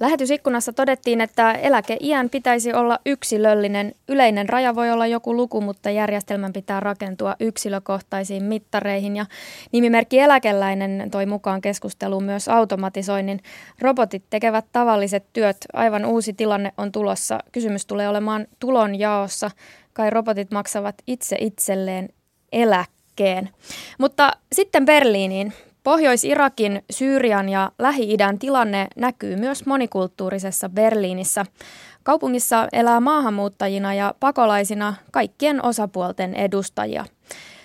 Lähetysikkunassa todettiin, että eläkeiän pitäisi olla yksilöllinen. Yleinen raja voi olla joku luku, mutta järjestelmän pitää rakentua yksilökohtaisiin mittareihin. Ja nimimerkki eläkeläinen toi mukaan keskusteluun myös automatisoinnin. Robotit tekevät tavalliset työt. Aivan uusi tilanne on tulossa. Kysymys tulee olemaan tulonjaossa. Kai robotit maksavat itse itselleen eläkkeen. Mutta sitten Berliiniin. Pohjois-Irakin, Syyrian ja Lähi-idän tilanne näkyy myös monikulttuurisessa Berliinissä. Kaupungissa elää maahanmuuttajina ja pakolaisina kaikkien osapuolten edustajia.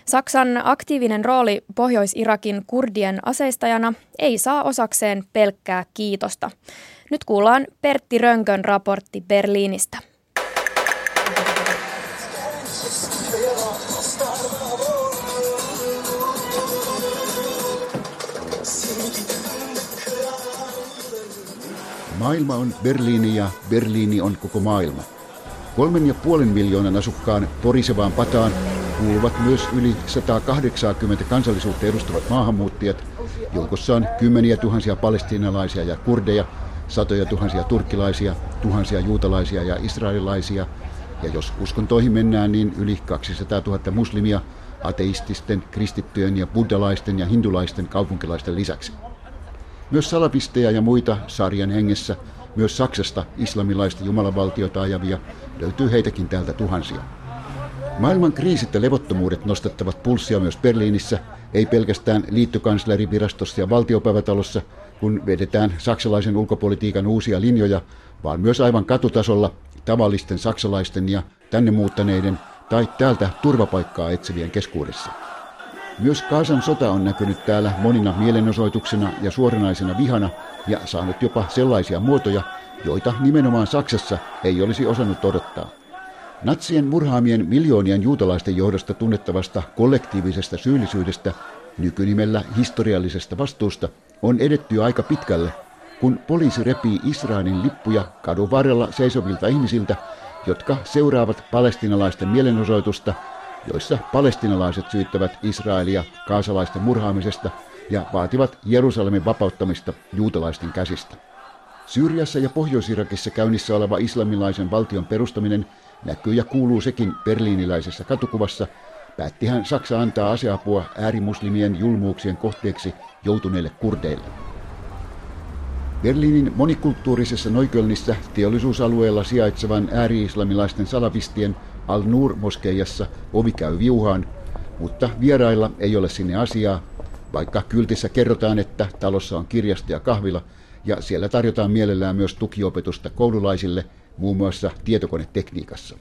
Saksan aktiivinen rooli Pohjois-Irakin kurdien aseistajana ei saa osakseen pelkkää kiitosta. Nyt kuullaan Pertti Rönkön raportti Berliinistä. Maailma on Berliini ja Berliini on koko maailma. Kolmen ja puolen miljoonan asukkaan porisevaan pataan kuuluvat myös yli 180 kansallisuutta edustavat maahanmuuttajat, joukossaan kymmeniä tuhansia palestiinalaisia ja kurdeja, satoja tuhansia turkkilaisia, tuhansia juutalaisia ja israelilaisia, ja jos uskontoihin mennään, niin yli 200 000 muslimia, ateististen, kristittyjen ja buddalaisten ja hindulaisten kaupunkilaisten lisäksi. Myös salapisteja ja muita sarjan hengessä, myös Saksasta islamilaista jumalavaltiota ajavia, löytyy heitäkin täältä tuhansia. Maailman kriisit ja levottomuudet nostattavat pulssia myös Berliinissä, ei pelkästään liittokanslerivirastossa ja valtiopäivätalossa, kun vedetään saksalaisen ulkopolitiikan uusia linjoja, vaan myös aivan katutasolla tavallisten saksalaisten ja tänne muuttaneiden tai täältä turvapaikkaa etsivien keskuudessa. Myös Kaasan sota on näkynyt täällä monina mielenosoituksena ja suoranaisena vihana ja saanut jopa sellaisia muotoja, joita nimenomaan Saksassa ei olisi osannut odottaa. Natsien murhaamien miljoonien juutalaisten johdosta tunnettavasta kollektiivisesta syyllisyydestä, nykynimellä historiallisesta vastuusta, on edetty aika pitkälle, kun poliisi repii Israelin lippuja kadun varrella seisovilta ihmisiltä, jotka seuraavat palestinalaisten mielenosoitusta – joissa palestinalaiset syyttävät Israelia kaasalaisten murhaamisesta ja vaativat Jerusalemin vapauttamista juutalaisten käsistä. Syyriassa ja Pohjois-Irakissa käynnissä oleva islamilaisen valtion perustaminen näkyy ja kuuluu sekin berliiniläisessä katukuvassa, päättihän Saksa antaa aseapua äärimuslimien julmuuksien kohteeksi joutuneille kurdeille. Berliinin monikulttuurisessa Noikölnissä teollisuusalueella sijaitsevan ääri-islamilaisten salafistien Al-Nur-moskeijassa ovi käy viuhaan, mutta vierailla ei ole sinne asiaa, vaikka kyltissä kerrotaan, että talossa on kirjasto ja kahvila, ja siellä tarjotaan mielellään myös tukiopetusta koululaisille, muun muassa tietokonetekniikassa.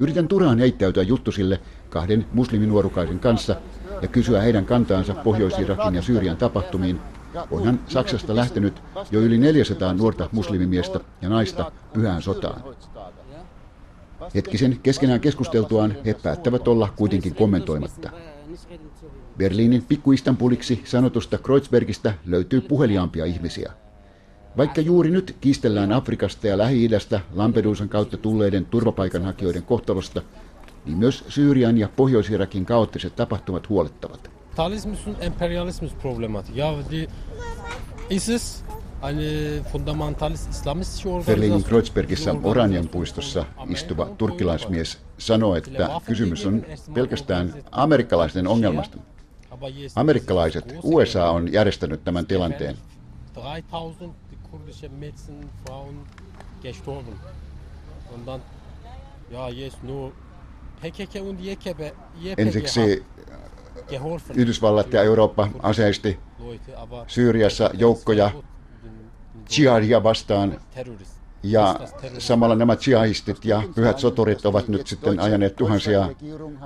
Yritän turhaan heittäytyä juttusille kahden musliminuorukaisen kanssa ja kysyä heidän kantaansa Pohjois-Irakin ja Syyrian tapahtumiin, onhan Saksasta lähtenyt jo yli 400 nuorta muslimimiestä ja naista pyhään sotaan. Hetkisen keskenään keskusteltuaan he päättävät olla kuitenkin kommentoimatta. Berliinin pikku-Istanbuliksi sanotusta Kreuzbergistä löytyy puheliaampia ihmisiä. Vaikka juuri nyt kiistellään Afrikasta ja Lähi-idästä Lampedusan kautta tulleiden turvapaikanhakijoiden kohtalosta, niin myös Syyrian ja Pohjois-Irakin kaoottiset tapahtumat huolettavat. Kapitalismus und Imperialismus die ISIS Berliinin Kreuzbergissä Oranian puistossa istuva turkkilaismies sanoi, että kysymys on pelkästään amerikkalaisten ongelmasta. Amerikkalaiset, USA on järjestänyt tämän tilanteen. 3000 kurdische Mädchen, Frauen gestorben. Und dann, ja, jetzt nur PKK und YPG, Ensiksi Yhdysvallat ja Eurooppa aseisti Syyriassa joukkoja jihadia vastaan ja samalla nämä jihadistit ja pyhät soturit ovat nyt sitten ajaneet tuhansia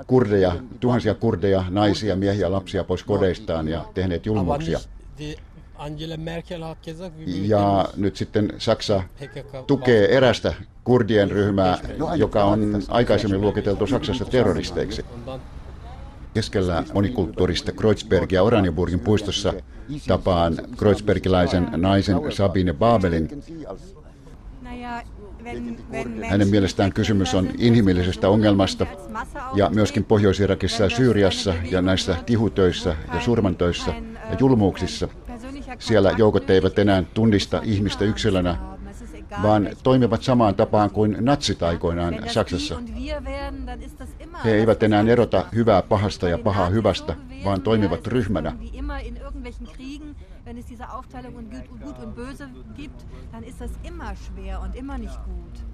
kurdeja, tuhansia kurdeja, naisia, miehiä, lapsia pois kodeistaan ja tehneet julmuuksia. Ja nyt sitten Saksa tukee erästä kurdien ryhmää, joka on aikaisemmin luokiteltu Saksassa terroristeiksi. Keskellä monikulttuurista Kreuzbergia Oranienburgin puistossa tapaan Kreuzbergilaisen naisen Sabine Babelin. Hänen mielestään kysymys on inhimillisestä ongelmasta ja myöskin Pohjois-Irakissa ja Syyriassa ja näissä kihutöissä ja surmantoissa ja julmuuksissa – siellä joukot eivät enää tunnista ihmistä yksilönä, vaan toimivat samaan tapaan kuin natsit aikoinaan Saksassa. He eivät enää erota hyvää pahasta ja pahaa hyvästä, vaan toimivat ryhmänä. irgendwelchen Kriegen Wenn es diese Aufteilung in gut und böse gibt, dann ist das immer schwer und immer nicht gut.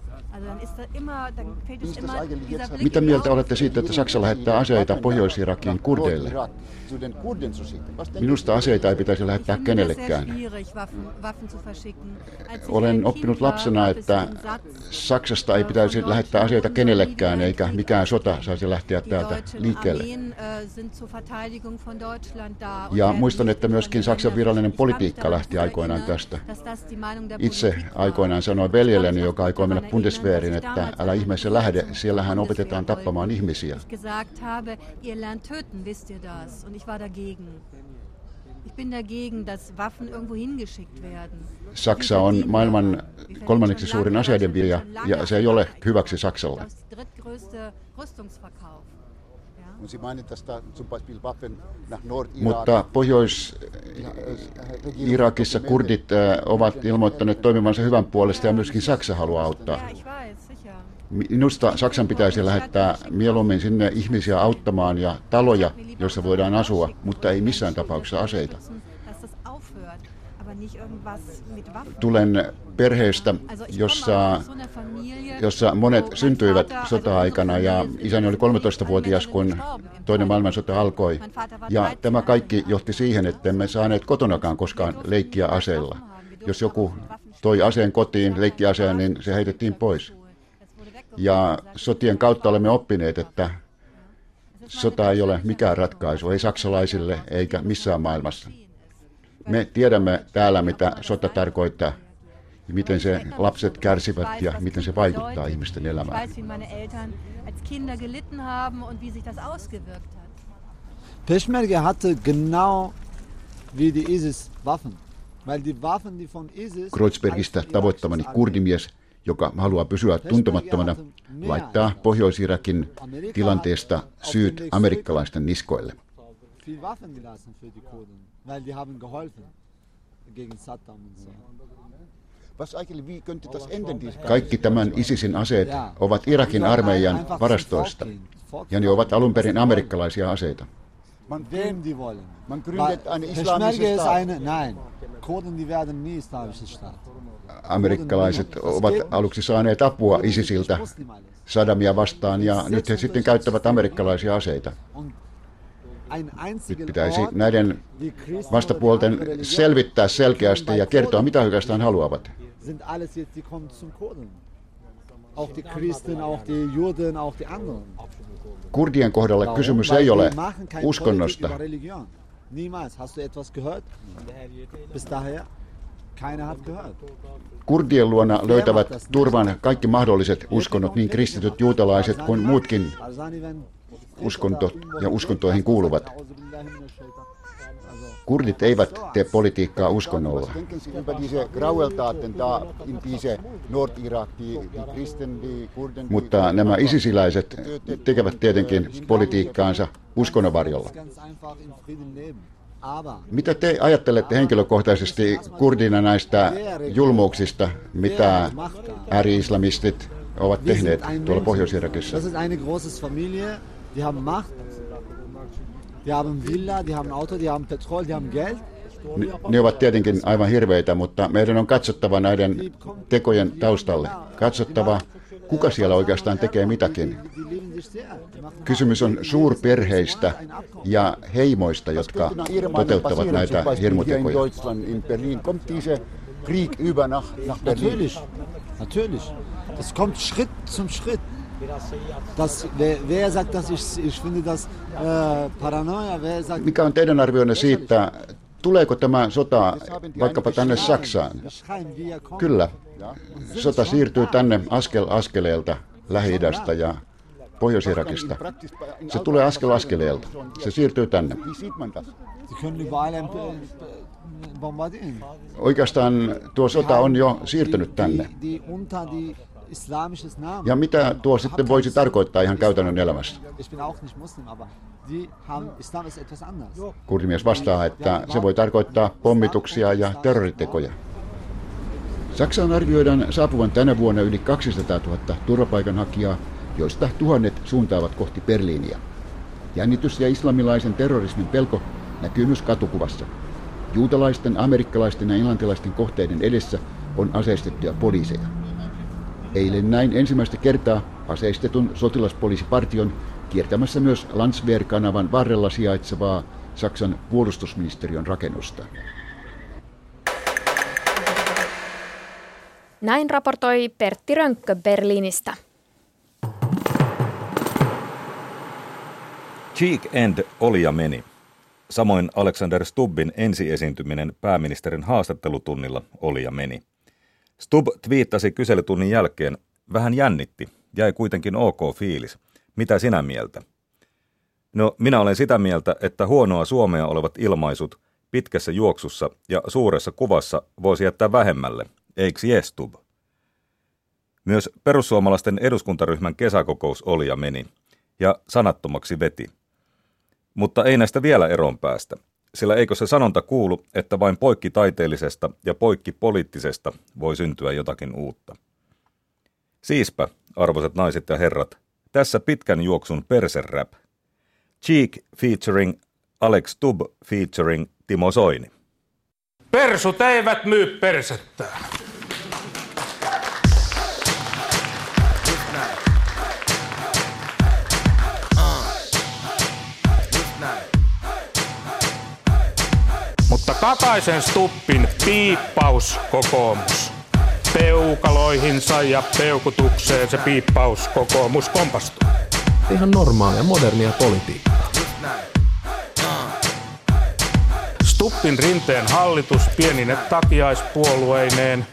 Mitä mieltä olette siitä, että Saksa lähettää aseita Pohjois-Irakiin kurdeille? Minusta aseita ei pitäisi lähettää kenellekään. Olen oppinut lapsena, että Saksasta ei pitäisi lähettää aseita kenellekään, eikä mikään sota saisi lähteä täältä liikkeelle. Ja muistan, että myöskin Saksan virallinen politiikka lähti aikoinaan tästä. Itse aikoinaan sanoin veljelleni, joka aikoi mennä Bundeswehrin, että älä ihmeessä lähde, siellähän opetetaan tappamaan ihmisiä. Saksa on maailman kolmanneksi suurin aseiden viejä ja se ei ole hyväksi Saksalle. Mutta Pohjois-Irakissa kurdit äh, ovat ilmoittaneet toimivansa hyvän puolesta ja myöskin Saksa haluaa auttaa. Minusta Saksan pitäisi lähettää mieluummin sinne ihmisiä auttamaan ja taloja, joissa voidaan asua, mutta ei missään tapauksessa aseita. Tulen perheestä, jossa, jossa monet syntyivät sota-aikana ja isäni oli 13-vuotias, kun toinen maailmansota alkoi. Ja tämä kaikki johti siihen, että emme saaneet kotonakaan koskaan leikkiä aseilla. Jos joku toi aseen kotiin, leikkiaseen, niin se heitettiin pois. Ja sotien kautta olemme oppineet, että sota ei ole mikään ratkaisu, ei saksalaisille eikä missään maailmassa. Me tiedämme täällä, mitä sota tarkoittaa, ja miten se lapset kärsivät ja miten se vaikuttaa ihmisten elämään. Peşmerge hatte genau wie die ISIS Waffen. Weil die Waffen, die von ISIS Kreuzbergistä tavoittamani kurdimies, joka haluaa pysyä tuntemattomana, laittaa Pohjois-Irakin tilanteesta syyt amerikkalaisten niskoille weil die haben geholfen gegen Saddam und so. Kaikki tämän ISISin aseet ovat Irakin armeijan varastoista, ja ne ovat alun perin amerikkalaisia aseita. Amerikkalaiset ovat aluksi saaneet apua ISISiltä Saddamia vastaan, ja nyt he sitten käyttävät amerikkalaisia aseita. Nyt pitäisi näiden vastapuolten selvittää selkeästi ja kertoa, mitä he oikeastaan haluavat. Kurdien kohdalla kysymys ei ole uskonnosta. Kurdien luona löytävät turvan kaikki mahdolliset uskonnot, niin kristityt, juutalaiset kuin muutkin uskontot ja uskontoihin kuuluvat. Kurdit eivät tee politiikkaa uskonnolla. Mutta nämä isisiläiset tekevät tietenkin politiikkaansa uskonnon varjolla. Mitä te ajattelette henkilökohtaisesti kurdina näistä julmuuksista, mitä ääri-islamistit ovat tehneet tuolla Pohjois-Irakissa? Die haben Macht, die haben Villa, die haben Auto, die haben Petrol, die haben Geld. Ne ovat tietenkin aivan hirveitä, mutta meidän on katsottava näiden tekojen taustalle. Katsottava, kuka siellä oikeastaan tekee mitäkin. Kysymys on suurperheistä ja heimoista, jotka toteuttavat näitä hirmutekoja. Krieg über nach, nach Berlin. Natürlich, natürlich. Das kommt Schritt zum Schritt. Das, wer, wer sagt das? Ich, ich finde das äh, Paranoia. Wer sagt, Mikä on teidän arvionne siitä, tuleeko tämä sota vaikkapa tänne Saksaan? Kyllä. Sota siirtyy tänne askel askeleelta lähi ja Pohjois-Irakista. Se tulee askel askeleelta. Se siirtyy tänne. Oikeastaan tuo sota on jo siirtynyt tänne. Ja mitä tuo sitten voisi tarkoittaa ihan käytännön elämässä? Kurdimies vastaa, että se voi tarkoittaa pommituksia ja terroritekoja. Saksaan arvioidaan saapuvan tänä vuonna yli 200 000 turvapaikanhakijaa, joista tuhannet suuntaavat kohti Berliiniä. Jännitys ja islamilaisen terrorismin pelko näkyy myös katukuvassa. Juutalaisten, amerikkalaisten ja englantilaisten kohteiden edessä on aseistettuja poliiseja. Eilen näin ensimmäistä kertaa aseistetun sotilaspoliisipartion kiertämässä myös Landswehr-kanavan varrella sijaitsevaa Saksan puolustusministeriön rakennusta. Näin raportoi Pertti Rönkkö Berliinistä. Cheek End oli ja meni. Samoin Alexander Stubbin ensiesiintyminen pääministerin haastattelutunnilla oli ja meni. Stub twiittasi kyselytunnin jälkeen, vähän jännitti, jäi kuitenkin ok fiilis. Mitä sinä mieltä? No, minä olen sitä mieltä, että huonoa suomea olevat ilmaisut pitkässä juoksussa ja suuressa kuvassa voisi jättää vähemmälle, eikö jes, Stub? Myös perussuomalaisten eduskuntaryhmän kesäkokous oli ja meni, ja sanattomaksi veti. Mutta ei näistä vielä eroon päästä sillä eikö se sanonta kuulu, että vain poikki taiteellisesta ja poikki poliittisesta voi syntyä jotakin uutta. Siispä, arvoisat naiset ja herrat, tässä pitkän juoksun perserap. Cheek featuring Alex Tub featuring Timo Soini. Persut eivät myy persettää. Kataisen Stuppin piippaus kokoomus. Peukaloihinsa ja peukutukseen se piippaus kokoomus kompastuu. Ihan normaalia, modernia politiikkaa. Stuppin rinteen hallitus pienine takiaispuolueineen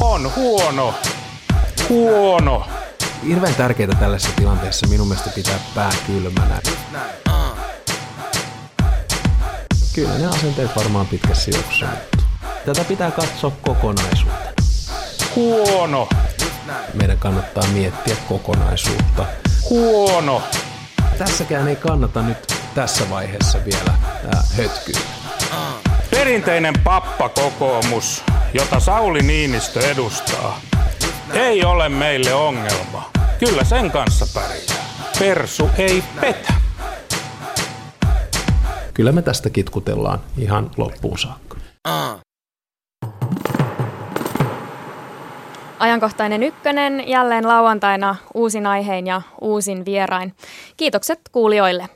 on huono. Huono. Hirveän tärkeää tällaisessa tilanteessa minun mielestä pitää pää kylmänä. Kyllä ne asenteet varmaan pitkässä juoksussa Tätä pitää katsoa kokonaisuutena. Huono. Meidän kannattaa miettiä kokonaisuutta. Huono. Tässäkään ei kannata nyt tässä vaiheessa vielä hötkyä. Perinteinen pappakokoomus, jota Sauli Niinistö edustaa, ei ole meille ongelma. Kyllä sen kanssa pärjää. Persu ei petä kyllä me tästä kitkutellaan ihan loppuun saakka. Ajankohtainen ykkönen jälleen lauantaina uusin aiheen ja uusin vierain. Kiitokset kuulijoille.